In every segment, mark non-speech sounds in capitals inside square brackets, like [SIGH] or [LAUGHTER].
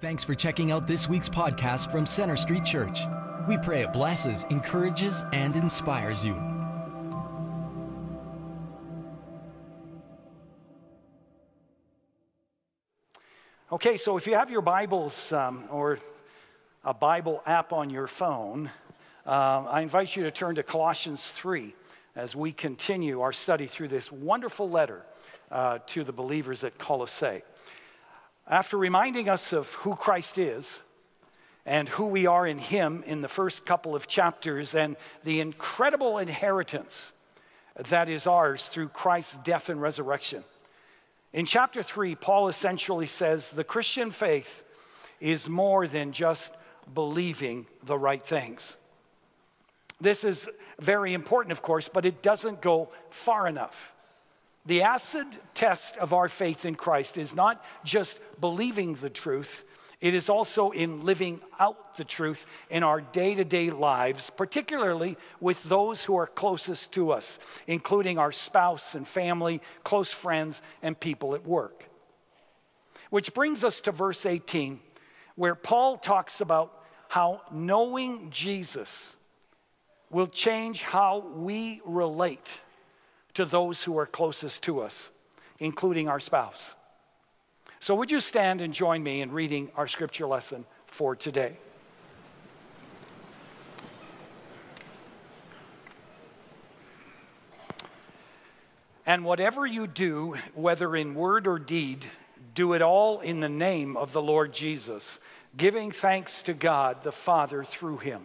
Thanks for checking out this week's podcast from Center Street Church. We pray it blesses, encourages, and inspires you. Okay, so if you have your Bibles um, or a Bible app on your phone, uh, I invite you to turn to Colossians 3 as we continue our study through this wonderful letter uh, to the believers at Colossae. After reminding us of who Christ is and who we are in Him in the first couple of chapters and the incredible inheritance that is ours through Christ's death and resurrection. In chapter 3, Paul essentially says the Christian faith is more than just believing the right things. This is very important, of course, but it doesn't go far enough. The acid test of our faith in Christ is not just believing the truth, it is also in living out the truth in our day to day lives, particularly with those who are closest to us, including our spouse and family, close friends, and people at work. Which brings us to verse 18, where Paul talks about how knowing Jesus will change how we relate to those who are closest to us, including our spouse. So, would you stand and join me in reading our scripture lesson for today? And whatever you do, whether in word or deed, do it all in the name of the Lord Jesus, giving thanks to God the Father through him.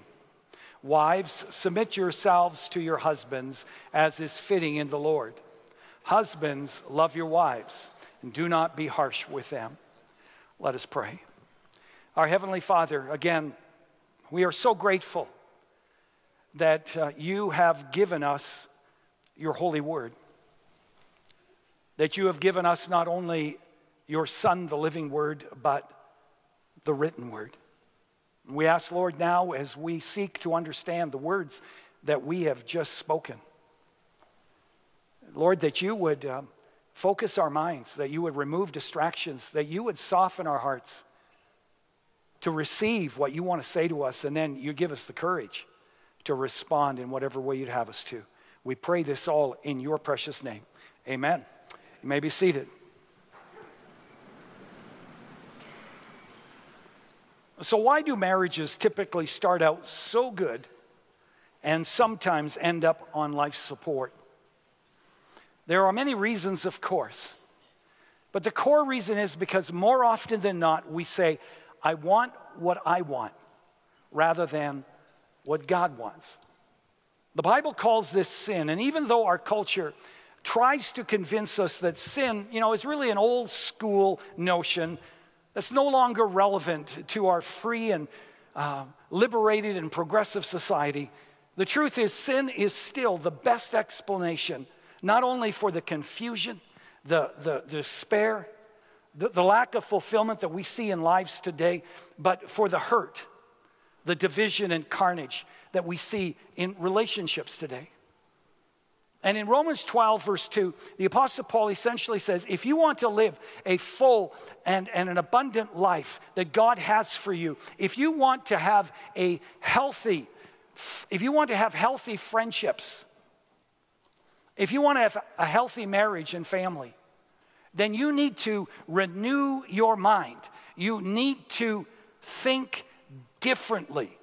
Wives, submit yourselves to your husbands as is fitting in the Lord. Husbands, love your wives and do not be harsh with them. Let us pray. Our Heavenly Father, again, we are so grateful that uh, you have given us your holy word, that you have given us not only your Son, the living word, but the written word. We ask, Lord, now as we seek to understand the words that we have just spoken, Lord, that you would um, focus our minds, that you would remove distractions, that you would soften our hearts to receive what you want to say to us, and then you give us the courage to respond in whatever way you'd have us to. We pray this all in your precious name. Amen. You may be seated. So, why do marriages typically start out so good and sometimes end up on life support? There are many reasons, of course, but the core reason is because more often than not, we say, I want what I want rather than what God wants. The Bible calls this sin, and even though our culture tries to convince us that sin, you know, is really an old school notion that's no longer relevant to our free and uh, liberated and progressive society. The truth is, sin is still the best explanation, not only for the confusion, the, the, the despair, the, the lack of fulfillment that we see in lives today, but for the hurt, the division and carnage that we see in relationships today. And in Romans 12, verse 2, the Apostle Paul essentially says if you want to live a full and, and an abundant life that God has for you, if you want to have a healthy, if you want to have healthy friendships, if you want to have a healthy marriage and family, then you need to renew your mind. You need to think differently.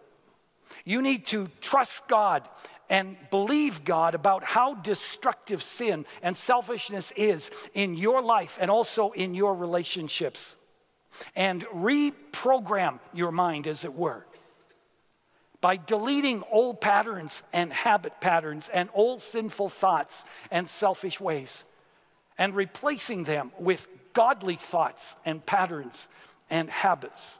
You need to trust God and believe God about how destructive sin and selfishness is in your life and also in your relationships. And reprogram your mind, as it were, by deleting old patterns and habit patterns and old sinful thoughts and selfish ways and replacing them with godly thoughts and patterns and habits.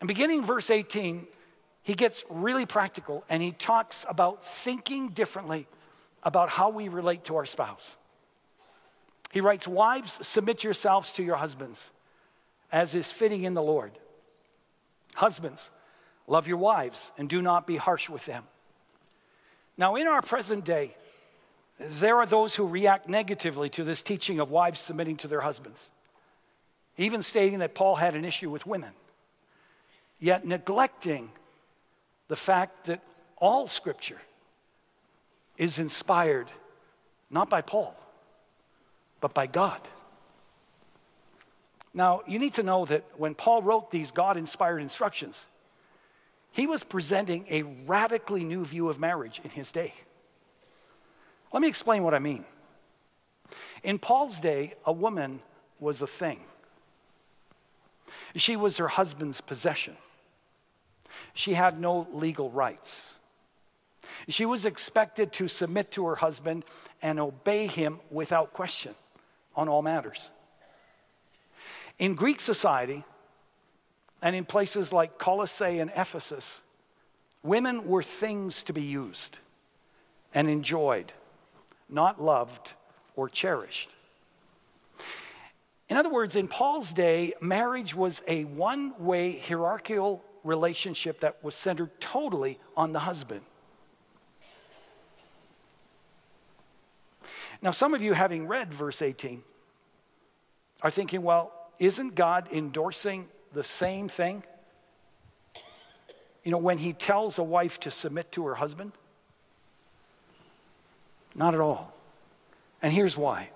And beginning verse 18, he gets really practical and he talks about thinking differently about how we relate to our spouse. He writes, Wives, submit yourselves to your husbands as is fitting in the Lord. Husbands, love your wives and do not be harsh with them. Now, in our present day, there are those who react negatively to this teaching of wives submitting to their husbands. even stating that Paul had an issue with women, yet neglecting the fact that all scripture is inspired not by Paul, but by God. Now, you need to know that when Paul wrote these God inspired instructions, he was presenting a radically new view of marriage in his day. Let me explain what I mean. In Paul's day, a woman was a thing, she was her husband's possession. She had no legal rights. She was expected to submit to her husband and obey him without question on all matters. In Greek society, and in places like Colossae and Ephesus, women were things to be used and enjoyed, not loved or cherished. In other words, in Paul's day, marriage was a one way hierarchical relationship that was centered totally on the husband. Now, some of you, having read verse 18, are thinking, well, isn't God endorsing the same thing? You know, when he tells a wife to submit to her husband? Not at all. And here's why.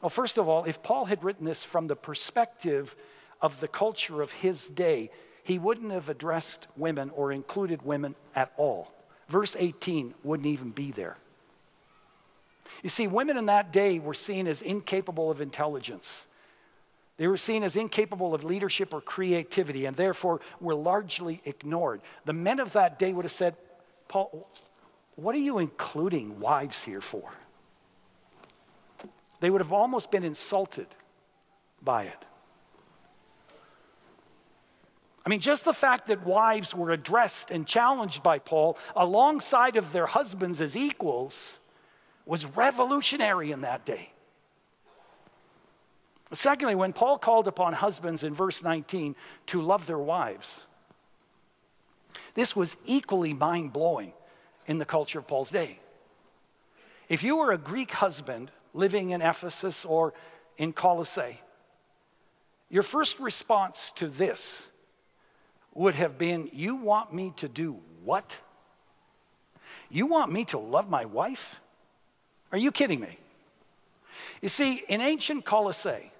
Well, first of all, if Paul had written this from the perspective of the culture of his day, he wouldn't have addressed women or included women at all. Verse 18 wouldn't even be there. You see, women in that day were seen as incapable of intelligence. They were seen as incapable of leadership or creativity and therefore were largely ignored. The men of that day would have said, Paul, what are you including wives here for? They would have almost been insulted by it. I mean, just the fact that wives were addressed and challenged by Paul alongside of their husbands as equals was revolutionary in that day. Secondly, when Paul called upon husbands in verse 19 to love their wives, this was equally mind blowing in the culture of Paul's day. If you were a Greek husband living in Ephesus or in Colossae, your first response to this would have been, You want me to do what? You want me to love my wife? Are you kidding me? You see, in ancient Colossae,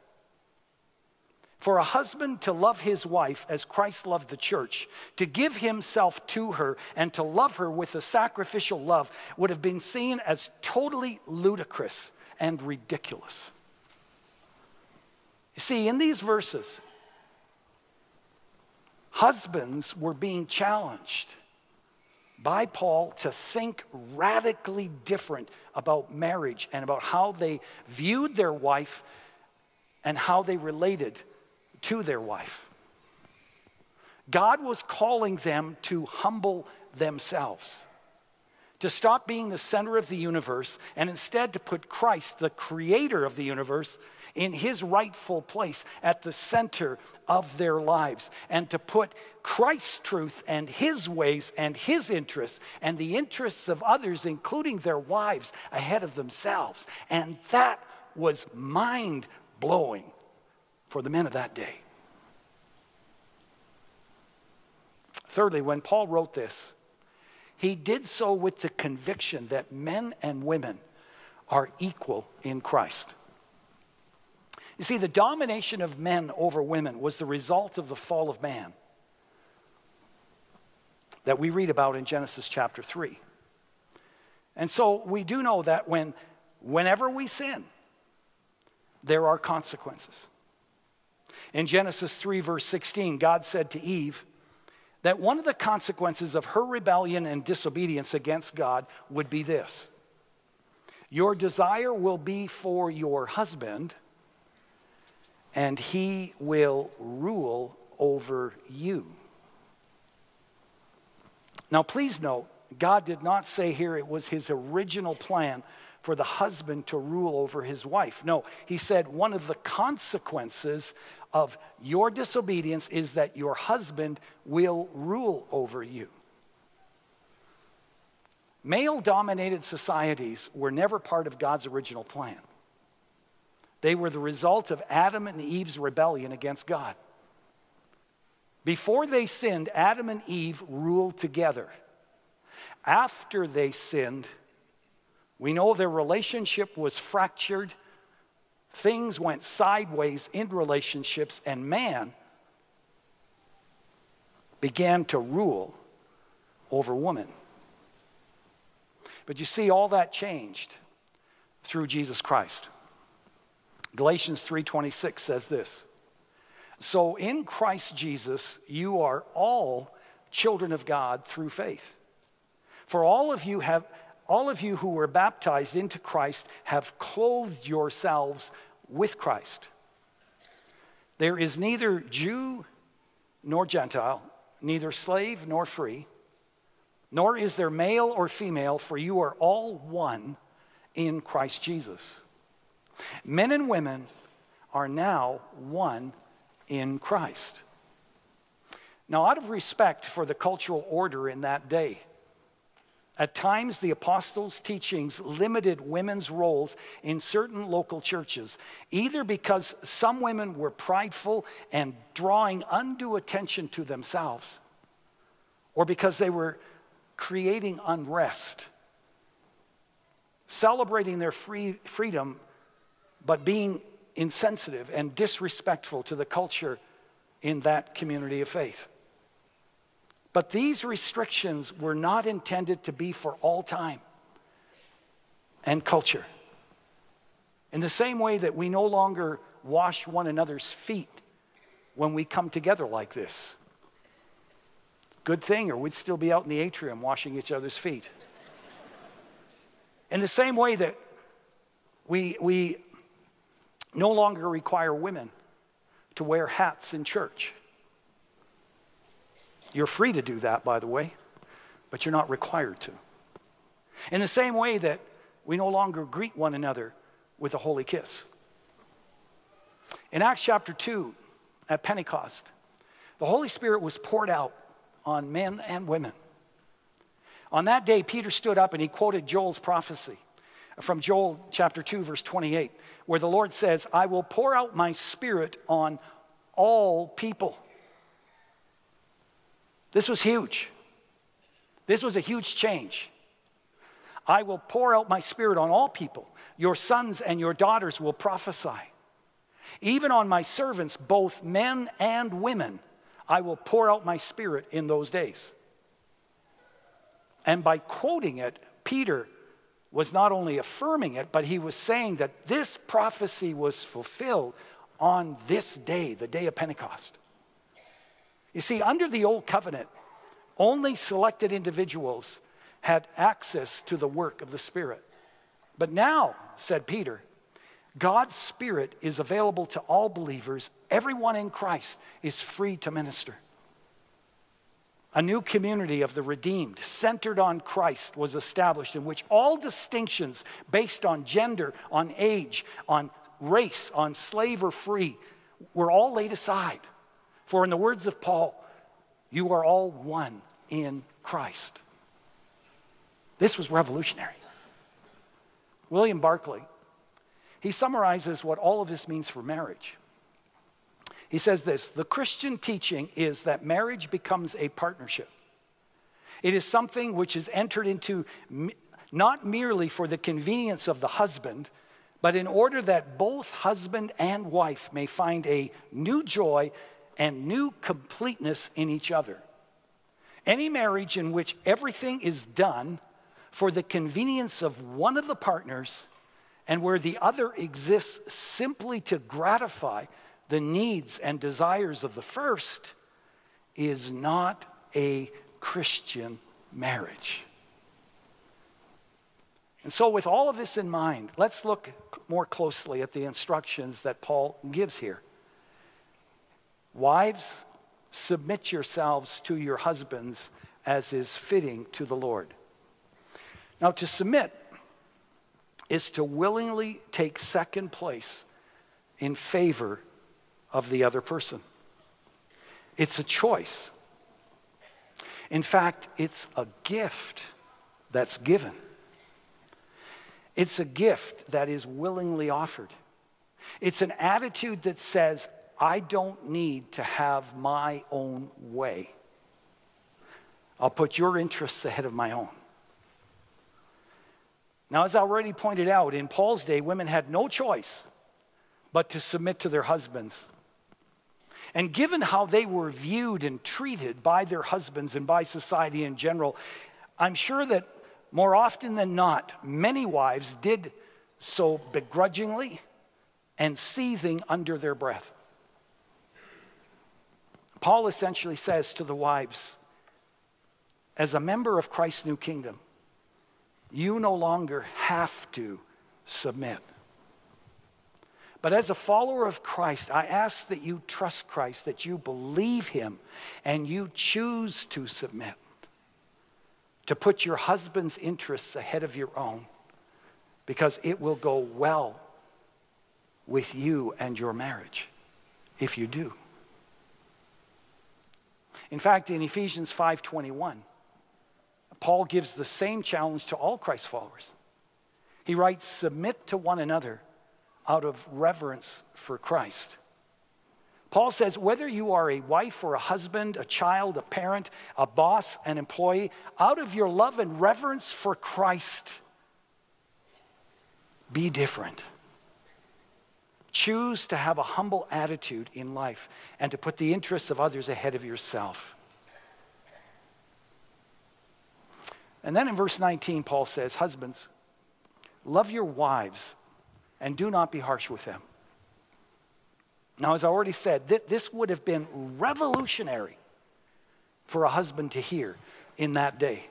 for a husband to love his wife as Christ loved the church, to give himself to her and to love her with a sacrificial love would have been seen as totally ludicrous and ridiculous. You see, in these verses, husbands were being challenged by Paul to think radically different about marriage and about how they viewed their wife and how they related to their wife. God was calling them to humble themselves, to stop being the center of the universe, and instead to put Christ, the creator of the universe, in his rightful place at the center of their lives and to put Christ's truth and his ways and his interests and the interests of others, including their wives, ahead of themselves. And that was mind blowing for the men of that day. Thirdly, when Paul wrote this, he did so with the conviction that men and women are equal in Christ. You see, the domination of men over women was the result of the fall of man that we read about in Genesis chapter 3. And so we do know that when, whenever we sin, there are consequences. In Genesis 3, verse 16, God said to Eve that one of the consequences of her rebellion and disobedience against God would be this Your desire will be for your husband, and he will rule over you. Now, please note, God did not say here it was his original plan for the husband to rule over his wife. No, he said one of the consequences of your disobedience is that your husband will rule over you. Male dominated societies were never part of God's original plan. They were the result of Adam and Eve's rebellion against God. Before they sinned, Adam and Eve ruled together. After they sinned, we know their relationship was fractured. Things went sideways in relationships, and man began to rule over woman. But you see, all that changed through Jesus Christ. Galatians 3:26 says this. So in Christ Jesus you are all children of God through faith. For all of you have all of you who were baptized into Christ have clothed yourselves with Christ. There is neither Jew nor Gentile, neither slave nor free, nor is there male or female, for you are all one in Christ Jesus. Men and women are now one in Christ. Now, out of respect for the cultural order in that day, at times the apostles' teachings limited women's roles in certain local churches, either because some women were prideful and drawing undue attention to themselves, or because they were creating unrest, celebrating their free, freedom but being insensitive and disrespectful to the culture in that community of faith. But these restrictions were not intended to be for all time and culture. In the same way that we no longer wash one another's feet when we come together like this. Good thing, or we'd still be out in the atrium washing each other's feet. In the same way that we, we no longer require women to wear hats in church. You're free to do that, by the way, but you're not required to. In the same way that we no longer greet one another with a holy kiss. In Acts chapter 2, at Pentecost, the Holy Spirit was poured out on men and women. On that day, Peter stood up and he quoted Joel's prophecy from Joel chapter 2, verse 28, where the Lord says, I will pour out my spirit on all people. This was huge. This was a huge change. I will pour out my spirit on all people. Your sons and your daughters will prophesy. Even on my servants, both men and women, I will pour out my spirit in those days. And by quoting it, Peter was not only affirming it, but he was saying that this prophecy was fulfilled on this day, the day of Pentecost. You see, under the old covenant, only selected individuals had access to the work of the Spirit. But now, said Peter, God's Spirit is available to all believers. Everyone in Christ is free to minister. A new community of the redeemed, centered on Christ, was established in which all distinctions based on gender, on age, on race, on slave or free were all laid aside. For, in the words of Paul, you are all one in Christ. This was revolutionary. William Barclay, he summarizes what all of this means for marriage. He says this the Christian teaching is that marriage becomes a partnership. It is something which is entered into not merely for the convenience of the husband, but in order that both husband and wife may find a new joy and new completeness in each other. Any marriage in which everything is done for the convenience of one of the partners and where the other exists simply to gratify the needs and desires of the first is not a Christian marriage. And so, with all of this in mind, let's look more closely at the instructions that Paul gives here. Wives, submit yourselves to your husbands as is fitting to the Lord. Now, to submit is to willingly take second place in favor of the other person. It's a choice. In fact, it's a gift that's given. It's a gift that is willingly offered. It's an attitude that says, I don't need to have my own way. I'll put your interests ahead of my own. Now, as I already pointed out, in Paul's day, women had no choice but to submit to their husbands. And given how they were viewed and treated by their husbands and by society in general, I'm sure that more often than not, many wives did so begrudgingly and seething under their breath. Paul essentially says to the wives, as a member of Christ's new kingdom, you no longer have to submit. But as a follower of Christ, I ask that you trust Christ, that you believe Him, and you choose to submit, to put your husband's interests ahead of your own, because it will go well with you and your marriage if you do. In fact, in Ephesians 5:21, Paul gives the same challenge to all Christ followers. He writes, "Submit to one another out of reverence for Christ." Paul says, whether you are a wife or a husband, a child, a parent, a boss, an employee, out of your love and reverence for Christ, be different. Choose to have a humble attitude in life and to put the interests of others ahead of yourself. And then in verse 19, Paul says, Husbands, love your wives and do not be harsh with them. Now, as I already said, th- this would have been revolutionary for a husband to hear in that day.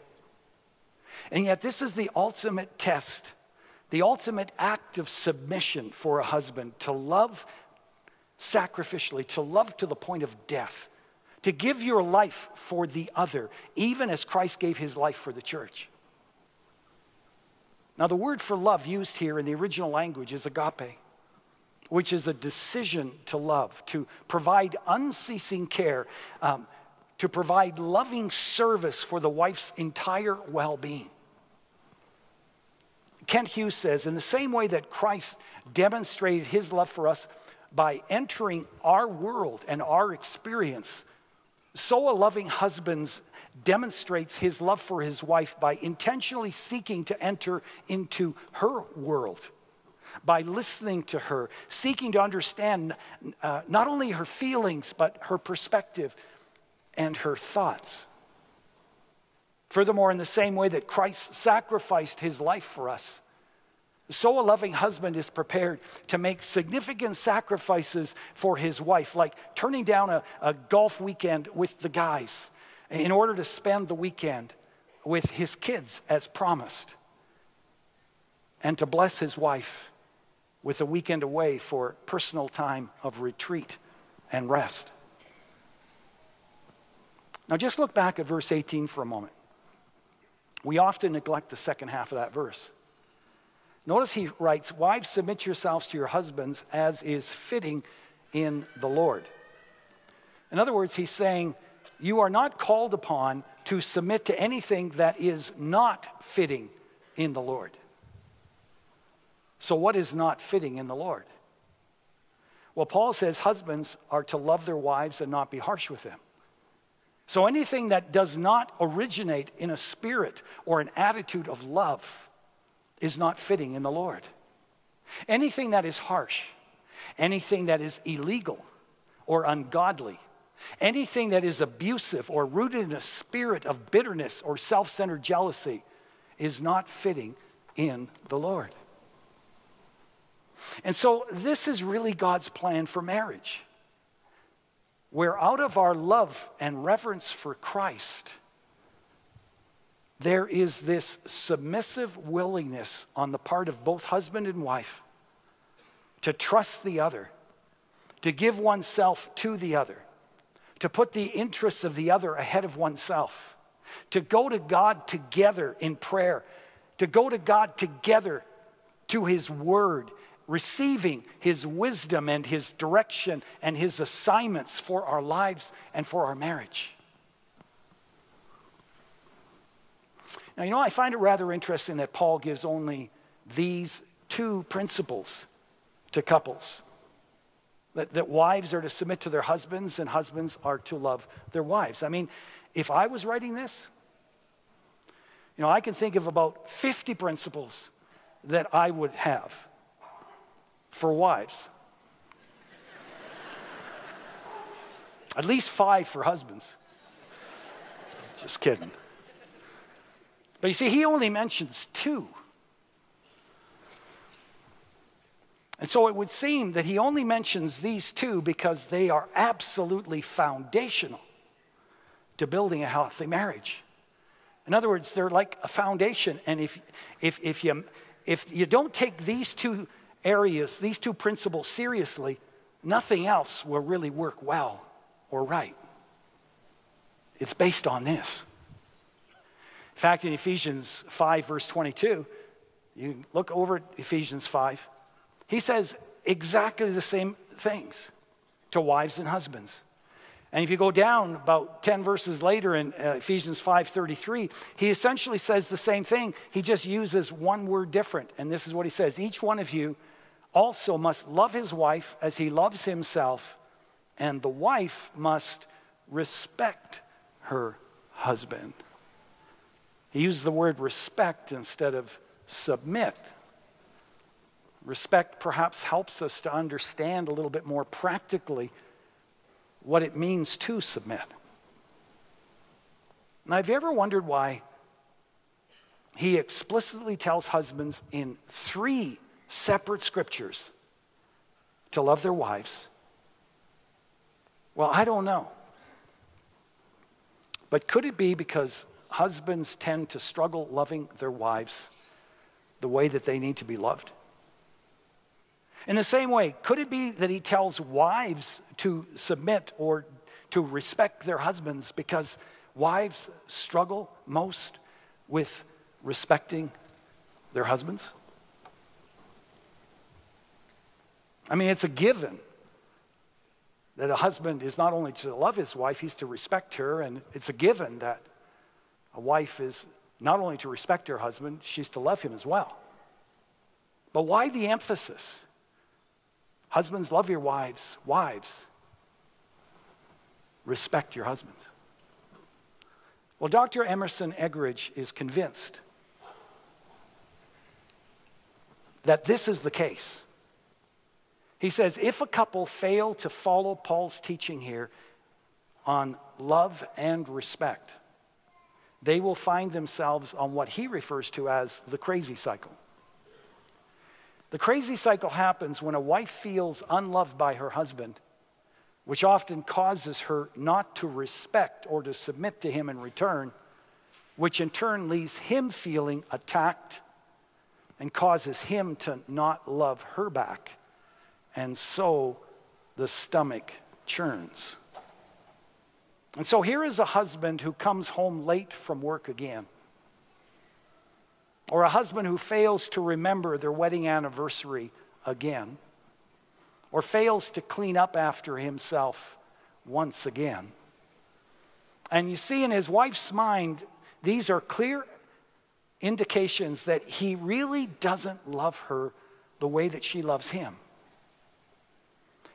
And yet, this is the ultimate test the ultimate act of submission for a husband to love sacrificially, to love to the point of death, to give your life for the other, even as Christ gave his life for the church. Now, the word for love used here in the original language is agape, which is a decision to love, to provide unceasing care, um, to provide loving service for the wife's entire well being. Kent Hughes says, in the same way that Christ demonstrated his love for us by entering our world and our experience, so a loving husband demonstrates his love for his wife by intentionally seeking to enter into her world, by listening to her, seeking to understand uh, not only her feelings, but her perspective and her thoughts. Furthermore, in the same way that Christ sacrificed his life for us, so a loving husband is prepared to make significant sacrifices for his wife, like turning down a, a golf weekend with the guys in order to spend the weekend with his kids as promised, and to bless his wife with a weekend away for personal time of retreat and rest. Now, just look back at verse 18 for a moment. We often neglect the second half of that verse. Notice he writes, Wives, submit yourselves to your husbands as is fitting in the Lord. In other words, he's saying, You are not called upon to submit to anything that is not fitting in the Lord. So, what is not fitting in the Lord? Well, Paul says husbands are to love their wives and not be harsh with them. So anything that does not originate in a spirit or an attitude of love is not fitting in the Lord. Anything that is harsh, anything that is illegal or ungodly, anything that is abusive or rooted in a spirit of bitterness or self centered jealousy is not fitting in the Lord. And so, this is really God's plan for marriage where out of our love and reverence for Christ, there is this submissive willingness on the part of both husband and wife to trust the other, to give oneself to the other, to put the interests of the other ahead of oneself, to go to God together in prayer, to go to God together to His Word receiving His wisdom and His direction and His assignments for our lives and for our marriage. Now, you know, I find it rather interesting that Paul gives only these two principles to couples. That, that wives are to submit to their husbands and husbands are to love their wives. I mean, if I was writing this, you know, I can think of about 50 principles that I would have for wives. [LAUGHS] At least five for husbands. Just kidding. But you see, he only mentions two. And so it would seem that he only mentions these two because they are absolutely foundational to building a healthy marriage. In other words, they're like a foundation. And if, if, if, you, if you don't take these two areas, these two principles seriously, nothing else will really work well or right. It's based on this. In fact, in Ephesians 5, verse 22, you look over at Ephesians 5, he says exactly the same things to wives and husbands. And if you go down about 10 verses later in uh, Ephesians 5:33, he essentially says the same thing. He just uses one word different. And this is what he says, each one of you also must love his wife as he loves himself, and the wife must respect her husband. He uses the word respect instead of submit. Respect perhaps helps us to understand a little bit more practically what it means to submit. Now, have you ever wondered why he explicitly tells husbands in three separate scriptures to love their wives? Well, I don't know. But could it be because husbands tend to struggle loving their wives the way that they need to be loved? In the same way, could it be that he tells wives to submit or to respect their husbands because wives struggle most with respecting their husbands? I mean, it's a given that a husband is not only to love his wife, he's to respect her, and it's a given that a wife is not only to respect her husband, she's to love him as well. But why the emphasis? Husbands, love your wives. Wives, respect your husbands. Well, Dr. Emerson Eggerichs is convinced that this is the case. He says if a couple fail to follow Paul's teaching here on love and respect, they will find themselves on what he refers to as the crazy cycle. The crazy cycle happens when a wife feels unloved by her husband, which often causes her not to respect or to submit to him in return, which in turn leaves him feeling attacked and causes him to not love her back. And so the stomach churns. And so here is a husband who comes home late from work again or a husband who fails to remember their wedding anniversary again, or fails to clean up after himself once again. And you see in his wife's mind, these are clear indications that he really doesn't love her the way that she loves him.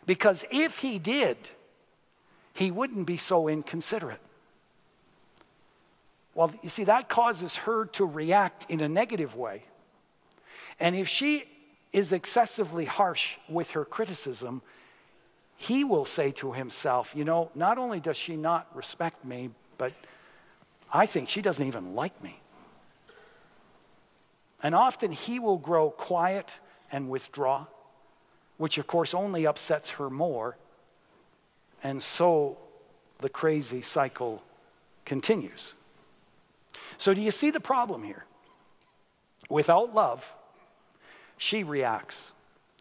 Because if he did, he wouldn't be so inconsiderate. Well, you see, that causes her to react in a negative way. And if she is excessively harsh with her criticism, he will say to himself, you know, not only does she not respect me, but I think she doesn't even like me. And often he will grow quiet and withdraw, which of course only upsets her more. And so the crazy cycle continues. So, do you see the problem here? Without love, she reacts.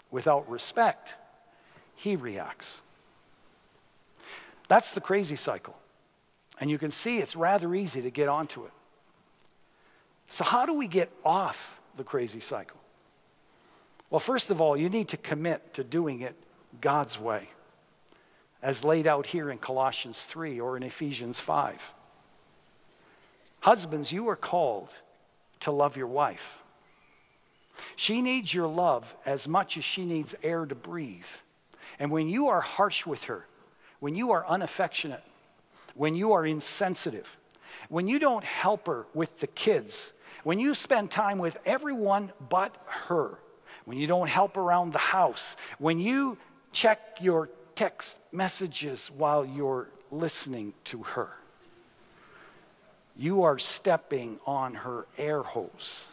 Without respect, he reacts. That's the crazy cycle. And you can see it's rather easy to get onto it. So, how do we get off the crazy cycle? Well, first of all, you need to commit to doing it God's way, as laid out here in Colossians 3 or in Ephesians 5. Husbands, you are called to love your wife. She needs your love as much as she needs air to breathe. And when you are harsh with her, when you are unaffectionate, when you are insensitive, when you don't help her with the kids, when you spend time with everyone but her, when you don't help around the house, when you check your text messages while you're listening to her, you are stepping on her air hose.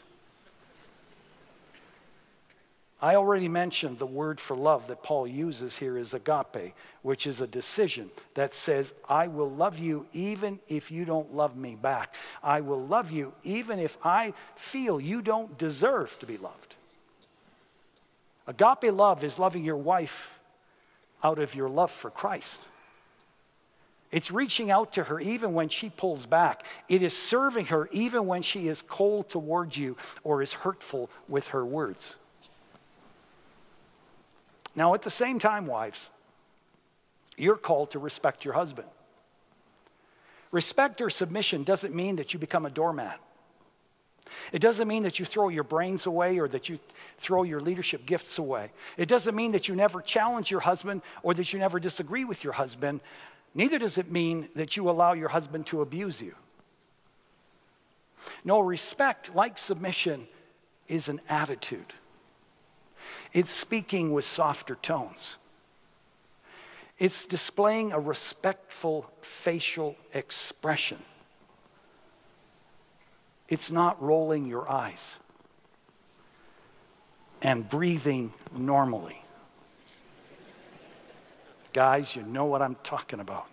I already mentioned the word for love that Paul uses here is agape, which is a decision that says, I will love you even if you don't love me back. I will love you even if I feel you don't deserve to be loved. Agape love is loving your wife out of your love for Christ. It's reaching out to her even when she pulls back. It is serving her even when she is cold towards you or is hurtful with her words. Now, at the same time, wives, you're called to respect your husband. Respect or submission doesn't mean that you become a doormat. It doesn't mean that you throw your brains away or that you throw your leadership gifts away. It doesn't mean that you never challenge your husband or that you never disagree with your husband. Neither does it mean that you allow your husband to abuse you. No, respect, like submission, is an attitude. It's speaking with softer tones. It's displaying a respectful facial expression. It's not rolling your eyes and breathing normally. Guys, you know what I'm talking about.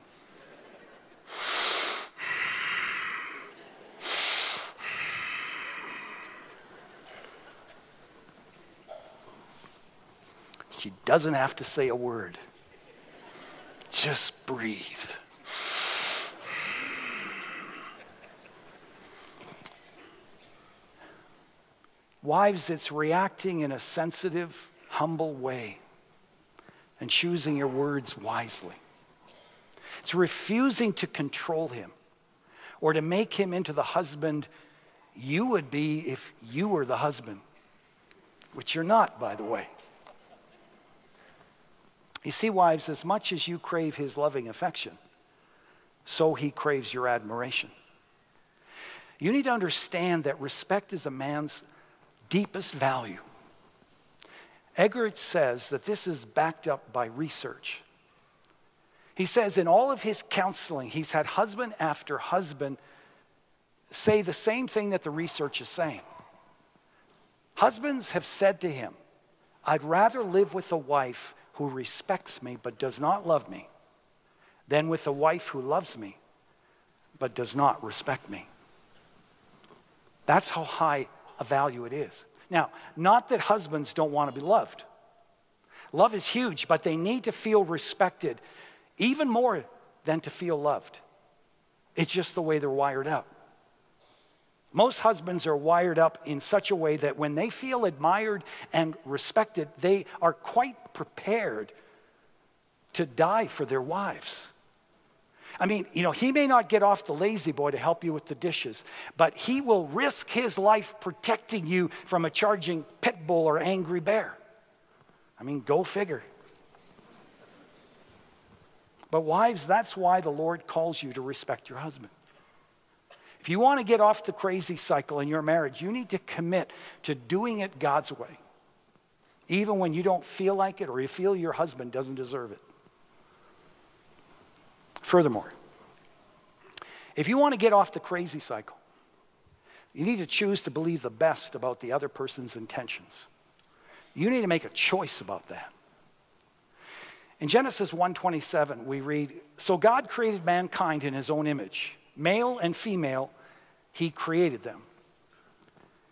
She doesn't have to say a word. Just breathe. Wives, it's reacting in a sensitive, humble way and choosing your words wisely. It's refusing to control him or to make him into the husband you would be if you were the husband, which you're not, by the way. You see, wives, as much as you crave his loving affection, so he craves your admiration. You need to understand that respect is a man's deepest value. Eggerichs says that this is backed up by research. He says in all of his counseling, he's had husband after husband say the same thing that the research is saying. Husbands have said to him, I'd rather live with a wife who respects me but does not love me than with a wife who loves me but does not respect me. That's how high a value it is. Now, not that husbands don't want to be loved. Love is huge, but they need to feel respected even more than to feel loved. It's just the way they're wired up. Most husbands are wired up in such a way that when they feel admired and respected, they are quite prepared to die for their wives. I mean, you know, he may not get off the La-Z-Boy to help you with the dishes, but he will risk his life protecting you from a charging pit bull or angry bear. I mean, go figure. But, wives, that's why the Lord calls you to respect your husband. If you want to get off the crazy cycle in your marriage, you need to commit to doing it God's way, even when you don't feel like it or you feel your husband doesn't deserve it. Furthermore, if you want to get off the crazy cycle, you need to choose to believe the best about the other person's intentions. You need to make a choice about that. In Genesis 1:27 we read, "So God created mankind in his own image. Male and female, he created them.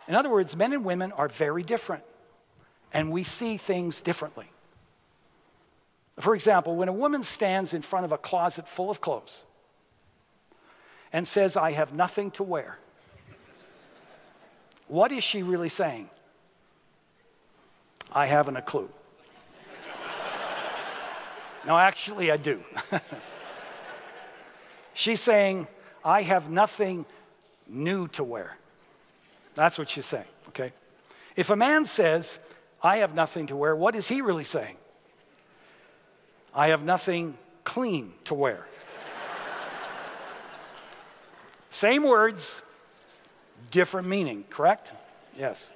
In other words, men and women are very different, and we see things differently. For example, when a woman stands in front of a closet full of clothes and says, I have nothing to wear, what is she really saying? I haven't a clue. no, actually, I do. [LAUGHS] She's saying, I have nothing new to wear. That's what she's saying, okay? If a man says, I have nothing to wear, what is he really saying? I have nothing clean to wear. Same words, different meaning, correct? Yes.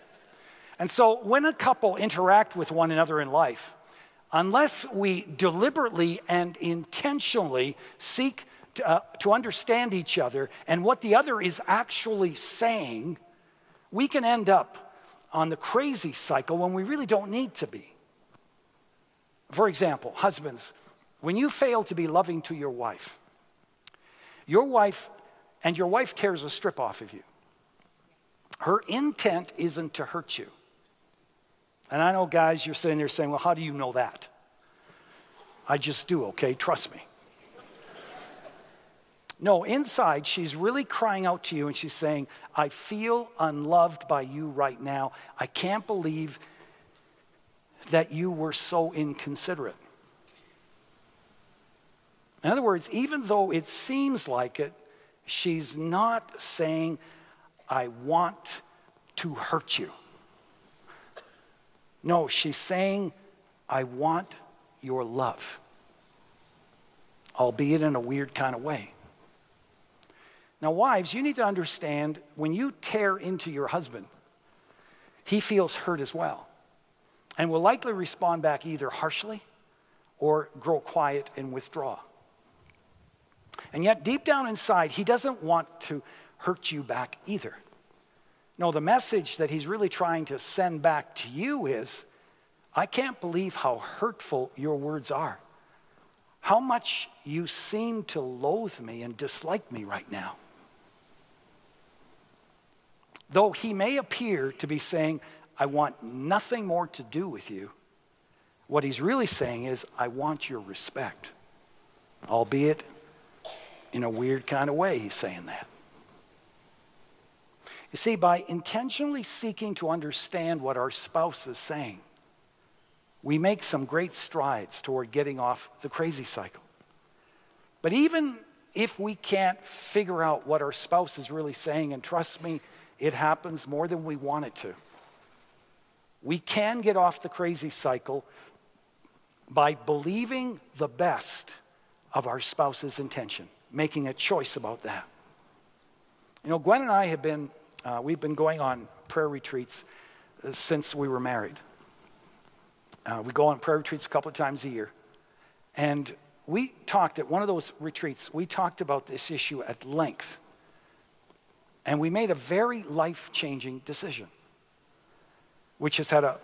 And so when a couple interact with one another in life, unless we deliberately and intentionally seek to, uh, to understand each other and what the other is actually saying, we can end up on the crazy cycle when we really don't need to be. For example, husbands, when you fail to be loving to your wife, your wife, and your wife tears a strip off of you, her intent isn't to hurt you. And I know, guys, you're sitting there saying, well, how do you know that? I just do, okay? Trust me. No, inside, she's really crying out to you and she's saying, I feel unloved by you right now. I can't believe that you were so inconsiderate. In other words, even though it seems like it, she's not saying, I want to hurt you. No, she's saying, I want your love, albeit in a weird kind of way. Now, wives, you need to understand when you tear into your husband, he feels hurt as well and will likely respond back either harshly or grow quiet and withdraw. And yet, deep down inside, he doesn't want to hurt you back either. No, the message that he's really trying to send back to you is I can't believe how hurtful your words are. How much you seem to loathe me and dislike me right now. Though he may appear to be saying, I want nothing more to do with you, what he's really saying is, I want your respect. Albeit in a weird kind of way, he's saying that. You see, by intentionally seeking to understand what our spouse is saying, we make some great strides toward getting off the crazy cycle. But even if we can't figure out what our spouse is really saying, and trust me, it happens more than we want it to. We can get off the crazy cycle by believing the best of our spouse's intention, making a choice about that. You know, Gwen and I have been, uh, we've been going on prayer retreats uh, since we were married. Uh, we go on prayer retreats a couple of times a year. And we talked at one of those retreats, we talked about this issue at length. And we made a very life changing decision, which has had a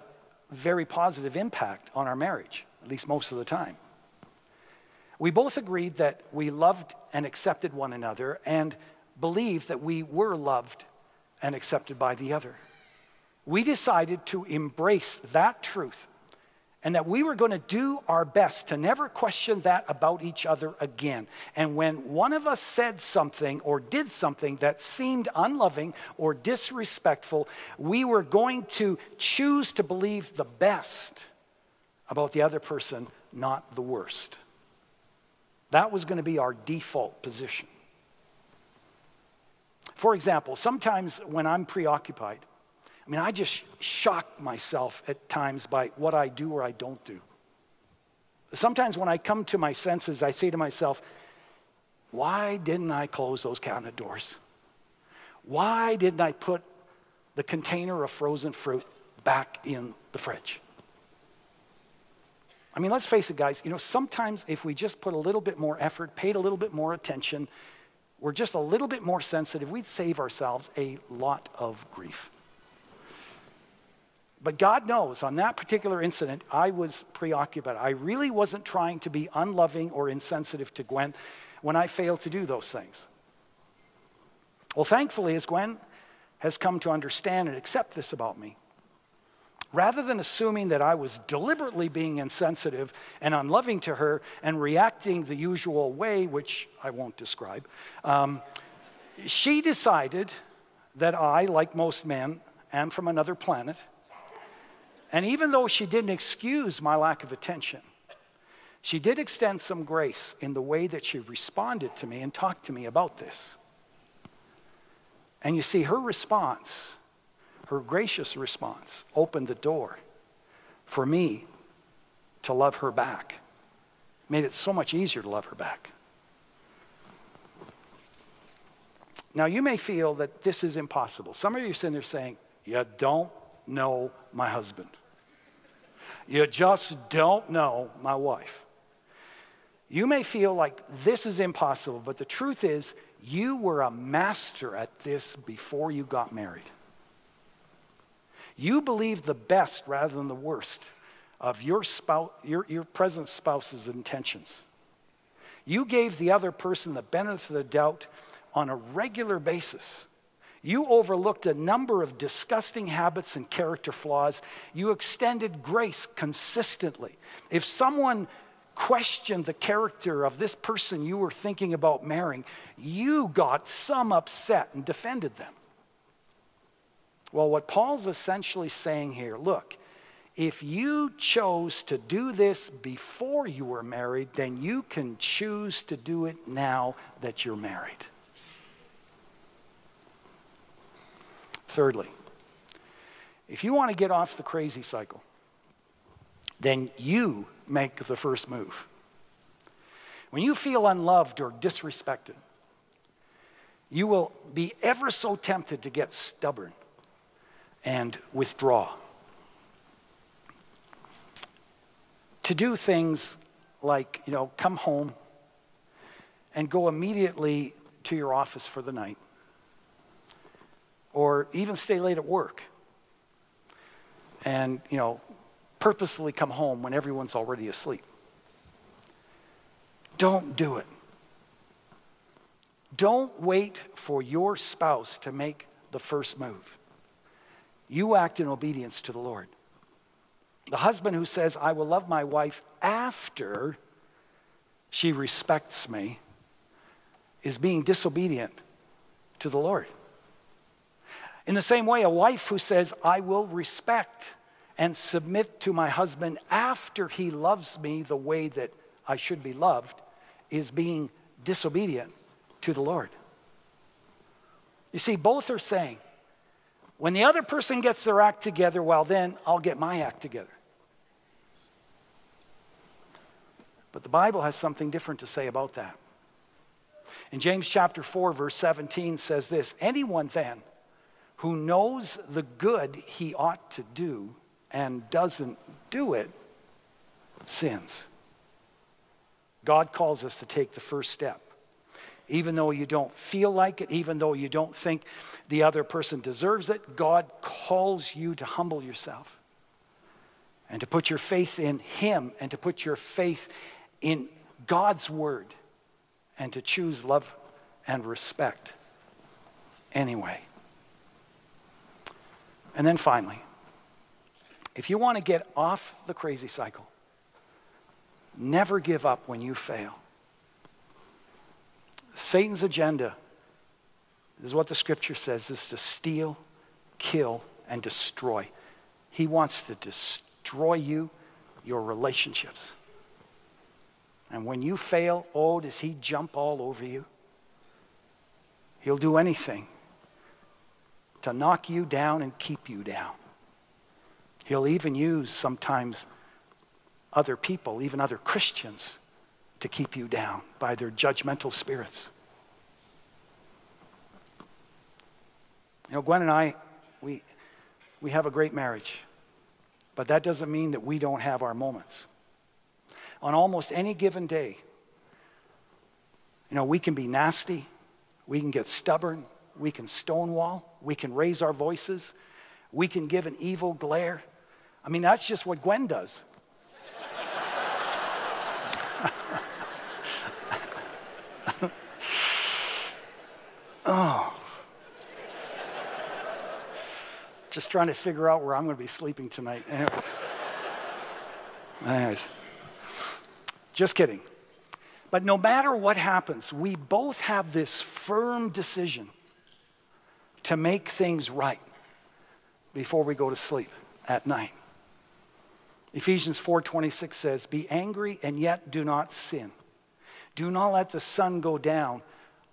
very positive impact on our marriage, at least most of the time. We both agreed that we loved and accepted one another and believed that we were loved and accepted by the other. We decided to embrace that truth and that we were going to do our best to never question that about each other again. And when one of us said something or did something that seemed unloving or disrespectful, we were going to choose to believe the best about the other person, not the worst. That was going to be our default position. For example, sometimes when I'm preoccupied, I mean, I just shock myself at times by what I do or I don't do. Sometimes when I come to my senses, I say to myself, why didn't I close those cabinet doors? Why didn't I put the container of frozen fruit back in the fridge? I mean, let's face it, guys, you know, sometimes if we just put a little bit more effort, paid a little bit more attention, we're just a little bit more sensitive, we'd save ourselves a lot of grief. But God knows on that particular incident, I was preoccupied. I really wasn't trying to be unloving or insensitive to Gwen when I failed to do those things. Well, thankfully, as Gwen has come to understand and accept this about me, rather than assuming that I was deliberately being insensitive and unloving to her and reacting the usual way, which I won't describe, um, she decided that I, like most men, am from another planet and even though she didn't excuse my lack of attention, she did extend some grace in the way that she responded to me and talked to me about this. And you see, her response her gracious response opened the door for me to love her back. Made it so much easier to love her back. Now, you may feel that this is impossible. Some of you are sitting there saying, You don't know my husband. You just don't know my wife. You may feel like this is impossible, but the truth is, you were a master at this before you got married. You believed the best rather than the worst of your, spouse, your, your present spouse's intentions. You gave the other person the benefit of the doubt on a regular basis. You overlooked a number of disgusting habits and character flaws. You extended grace consistently. If someone questioned the character of this person you were thinking about marrying, you got some upset and defended them. Well, what Paul's essentially saying here look, if you chose to do this before you were married, then you can choose to do it now that you're married. Thirdly, if you want to get off the crazy cycle, then you make the first move. When you feel unloved or disrespected, you will be ever so tempted to get stubborn and withdraw. To do things like, you know, come home and go immediately to your office for the night or even stay late at work and, you know, purposely come home when everyone's already asleep. Don't do it. Don't wait for your spouse to make the first move. You act in obedience to the Lord. The husband who says, I will love my wife after she respects me, is being disobedient to the Lord. In the same way, a wife who says, I will respect and submit to my husband after he loves me the way that I should be loved, is being disobedient to the Lord. You see, both are saying, when the other person gets their act together, well, then I'll get my act together. But the Bible has something different to say about that. In James chapter 4, verse 17 says this Anyone then who knows the good he ought to do and doesn't do it sins. God calls us to take the first step. Even though you don't feel like it, even though you don't think the other person deserves it, God calls you to humble yourself and to put your faith in Him and to put your faith in God's Word and to choose love and respect anyway. And then finally, if you want to get off the crazy cycle, never give up when you fail. Satan's agenda is what the scripture says is to steal, kill, and destroy. He wants to destroy you, your relationships. And when you fail, oh, does he jump all over you? He'll do anything to knock you down and keep you down. He'll even use sometimes other people, even other Christians, to keep you down by their judgmental spirits. You know, Gwen and I, we, we have a great marriage, but that doesn't mean that we don't have our moments. On almost any given day, you know, we can be nasty, we can get stubborn, we can stonewall, we can raise our voices, we can give an evil glare. I mean, that's just what Gwen does. [LAUGHS] oh. Just trying to figure out where I'm going to be sleeping tonight. Anyways. Anyways. Just kidding. But no matter what happens, we both have this firm decision to make things right before we go to sleep at night. Ephesians 4:26 says, "Be angry and yet do not sin. Do not let the sun go down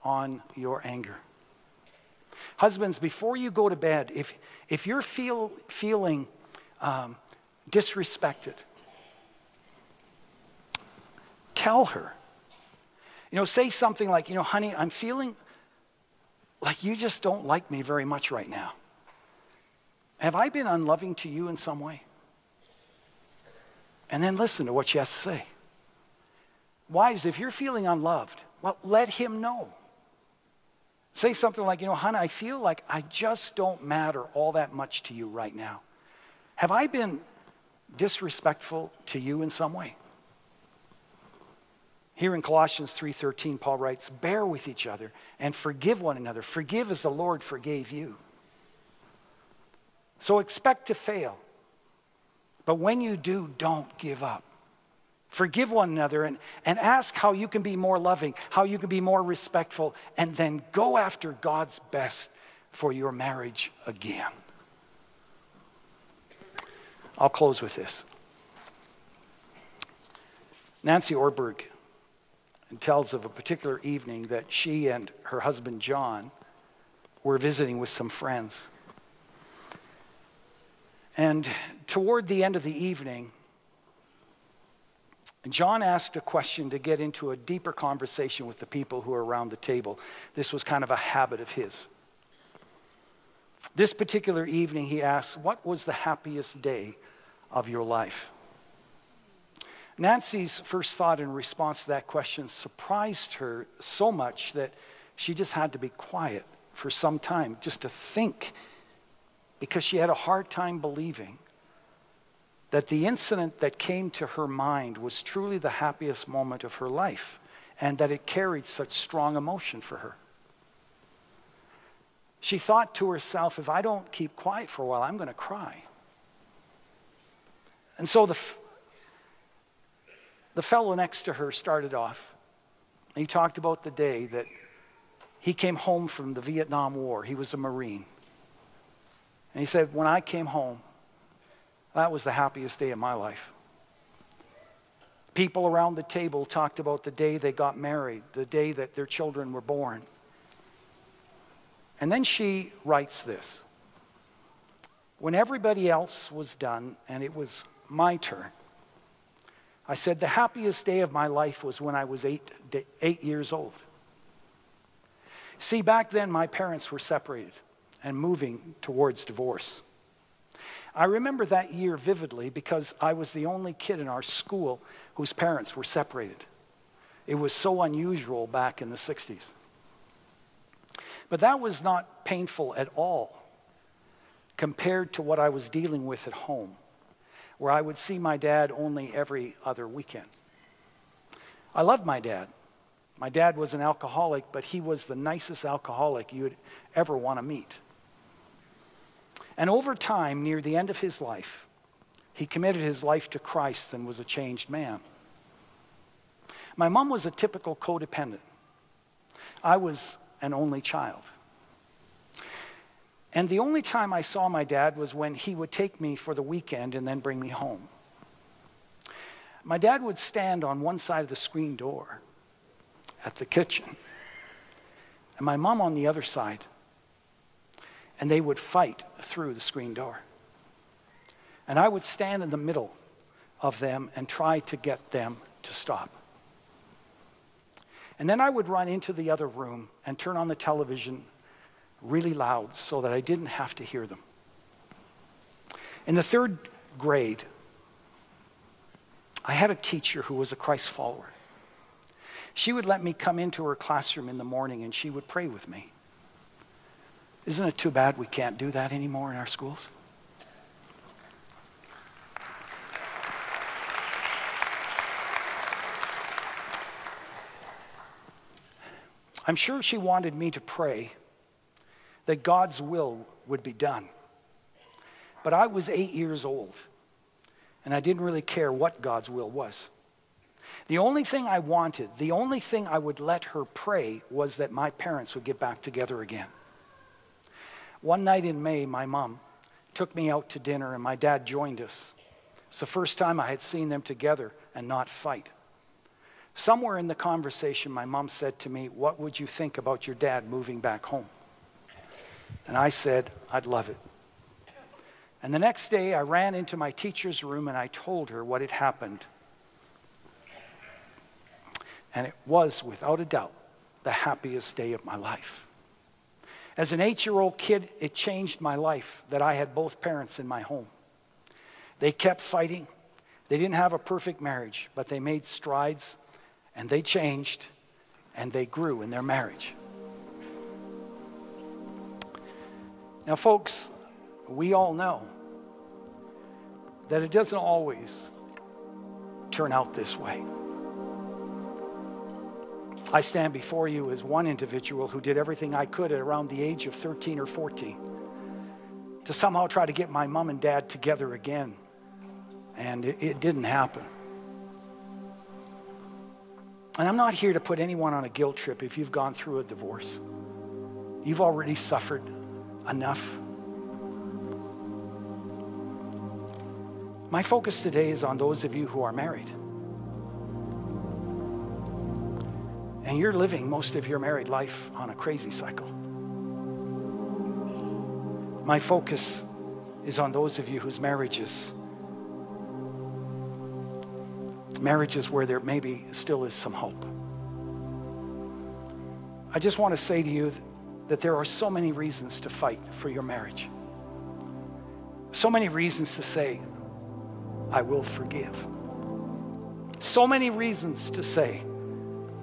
on your anger." Husbands, before you go to bed, if, if you're feel, feeling um, disrespected, tell her. You know, say something like, you know, honey, I'm feeling like you just don't like me very much right now. Have I been unloving to you in some way? And then listen to what she has to say. Wives, if you're feeling unloved, well, let him know. Say something like, you know, honey, I feel like I just don't matter all that much to you right now. Have I been disrespectful to you in some way? Here in Colossians 3:13 Paul writes, "Bear with each other and forgive one another. Forgive as the Lord forgave you." So expect to fail. But when you do, don't give up. Forgive one another and, and ask how you can be more loving, how you can be more respectful, and then go after God's best for your marriage again. I'll close with this. Nancy Ortberg tells of a particular evening that she and her husband John were visiting with some friends. And toward the end of the evening, John asked a question to get into a deeper conversation with the people who were around the table. This was kind of a habit of his. This particular evening, he asked, What was the happiest day of your life? Nancy's first thought in response to that question surprised her so much that she just had to be quiet for some time just to think because she had a hard time believing that the incident that came to her mind was truly the happiest moment of her life and that it carried such strong emotion for her. She thought to herself, if I don't keep quiet for a while, I'm going to cry. And so the, the fellow next to her started off. He talked about the day that he came home from the Vietnam War. He was a Marine. And he said, When I came home, that was the happiest day of my life. People around the table talked about the day they got married, the day that their children were born. And then she writes this When everybody else was done and it was my turn, I said, The happiest day of my life was when I was eight, eight years old. See, back then my parents were separated and moving towards divorce. I remember that year vividly because I was the only kid in our school whose parents were separated. It was so unusual back in the 60s. But that was not painful at all compared to what I was dealing with at home where I would see my dad only every other weekend. I loved my dad. My dad was an alcoholic, but he was the nicest alcoholic you would ever want to meet. And over time, near the end of his life, he committed his life to Christ and was a changed man. My mom was a typical codependent. I was an only child. And the only time I saw my dad was when he would take me for the weekend and then bring me home. My dad would stand on one side of the screen door at the kitchen, and my mom on the other side. And they would fight through the screen door. And I would stand in the middle of them and try to get them to stop. And then I would run into the other room and turn on the television really loud so that I didn't have to hear them. In the third grade, I had a teacher who was a Christ follower. She would let me come into her classroom in the morning and she would pray with me. Isn't it too bad we can't do that anymore in our schools? I'm sure she wanted me to pray that God's will would be done. But I was eight years old, and I didn't really care what God's will was. The only thing I wanted, the only thing I would let her pray was that my parents would get back together again. One night in May, my mom took me out to dinner, and my dad joined us. It's the first time I had seen them together and not fight. Somewhere in the conversation, my mom said to me, What would you think about your dad moving back home? And I said, I'd love it. And the next day, I ran into my teacher's room and I told her what had happened. And it was, without a doubt, the happiest day of my life. As an eight year old kid, it changed my life that I had both parents in my home. They kept fighting. They didn't have a perfect marriage, but they made strides and they changed and they grew in their marriage. Now, folks, we all know that it doesn't always turn out this way. I stand before you as one individual who did everything I could at around the age of 13 or 14 to somehow try to get my mom and dad together again. And it, it didn't happen. And I'm not here to put anyone on a guilt trip if you've gone through a divorce. You've already suffered enough. My focus today is on those of you who are married. And you're living most of your married life on a crazy cycle. My focus is on those of you whose marriages marriages where there maybe still is some hope. I just want to say to you that there are so many reasons to fight for your marriage. So many reasons to say, I will forgive. So many reasons to say,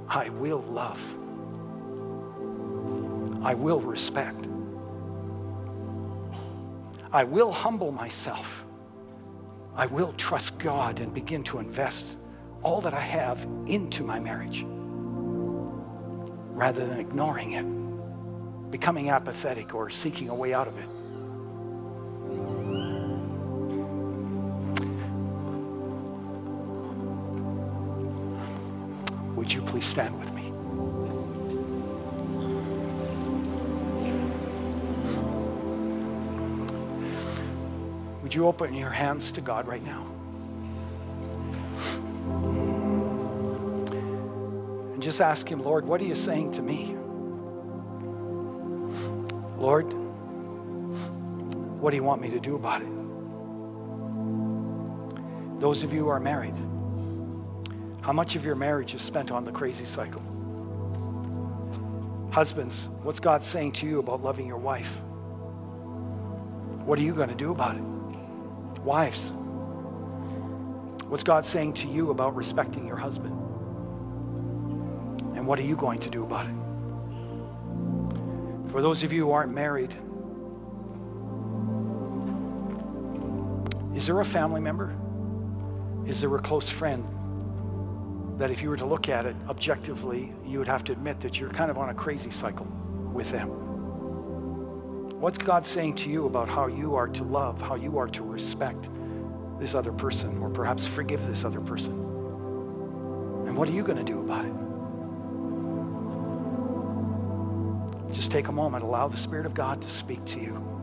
I will love. I will respect. I will humble myself. I will trust God and begin to invest all that I have into my marriage rather than ignoring it, becoming apathetic, or seeking a way out of it. Would you please stand with me? Would you open your hands to God right now? And just ask Him, Lord, what are you saying to me? Lord, what do you want me to do about it? Those of you who are married, how much of your marriage is spent on the crazy cycle? Husbands, what's God saying to you about loving your wife? What are you going to do about it? Wives, what's God saying to you about respecting your husband? And what are you going to do about it? For those of you who aren't married, is there a family member? Is there a close friend that if you were to look at it objectively, you would have to admit that you're kind of on a crazy cycle with them. What's God saying to you about how you are to love, how you are to respect this other person, or perhaps forgive this other person? And what are you going to do about it? Just take a moment, allow the Spirit of God to speak to you.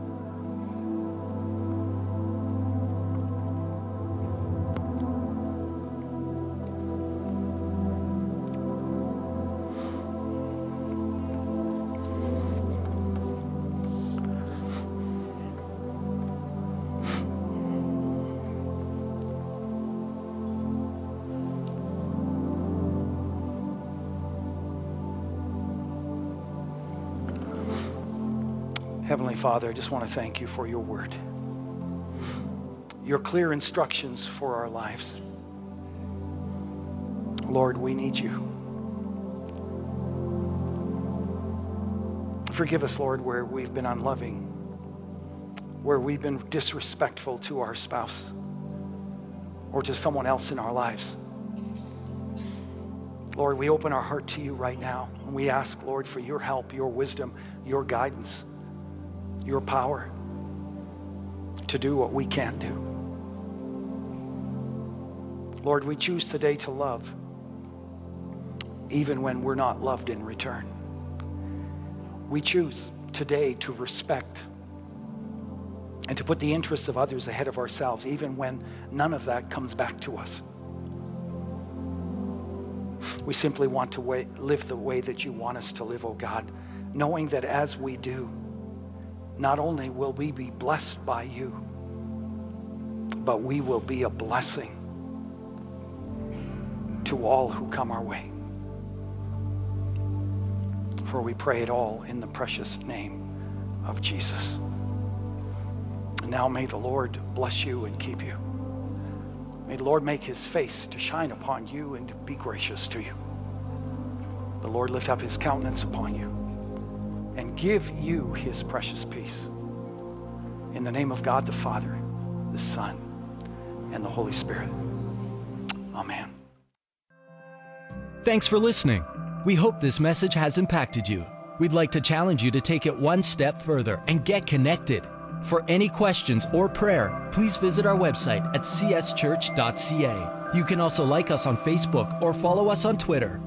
Father, I just want to thank you for your word, your clear instructions for our lives. Lord, we need you. Forgive us, Lord, where we've been unloving, where we've been disrespectful to our spouse or to someone else in our lives. Lord, we open our heart to you right now, and we ask, Lord, for your help, your wisdom, your guidance your power to do what we can't do. Lord, we choose today to love even when we're not loved in return. We choose today to respect and to put the interests of others ahead of ourselves, even when none of that comes back to us. We simply want to live the way that you want us to live, oh God, knowing that as we do, not only will we be blessed by you, but we will be a blessing to all who come our way. For we pray it all in the precious name of Jesus. Now may the Lord bless you and keep you. May the Lord make his face to shine upon you and be gracious to you. The Lord lift up his countenance upon you and give you his precious peace. In the name of God the Father, the Son, and the Holy Spirit. Amen. Thanks for listening. We hope this message has impacted you. We'd like to challenge you to take it one step further and get connected. For any questions or prayer, please visit our website at cschurch.ca. You can also like us on Facebook or follow us on Twitter.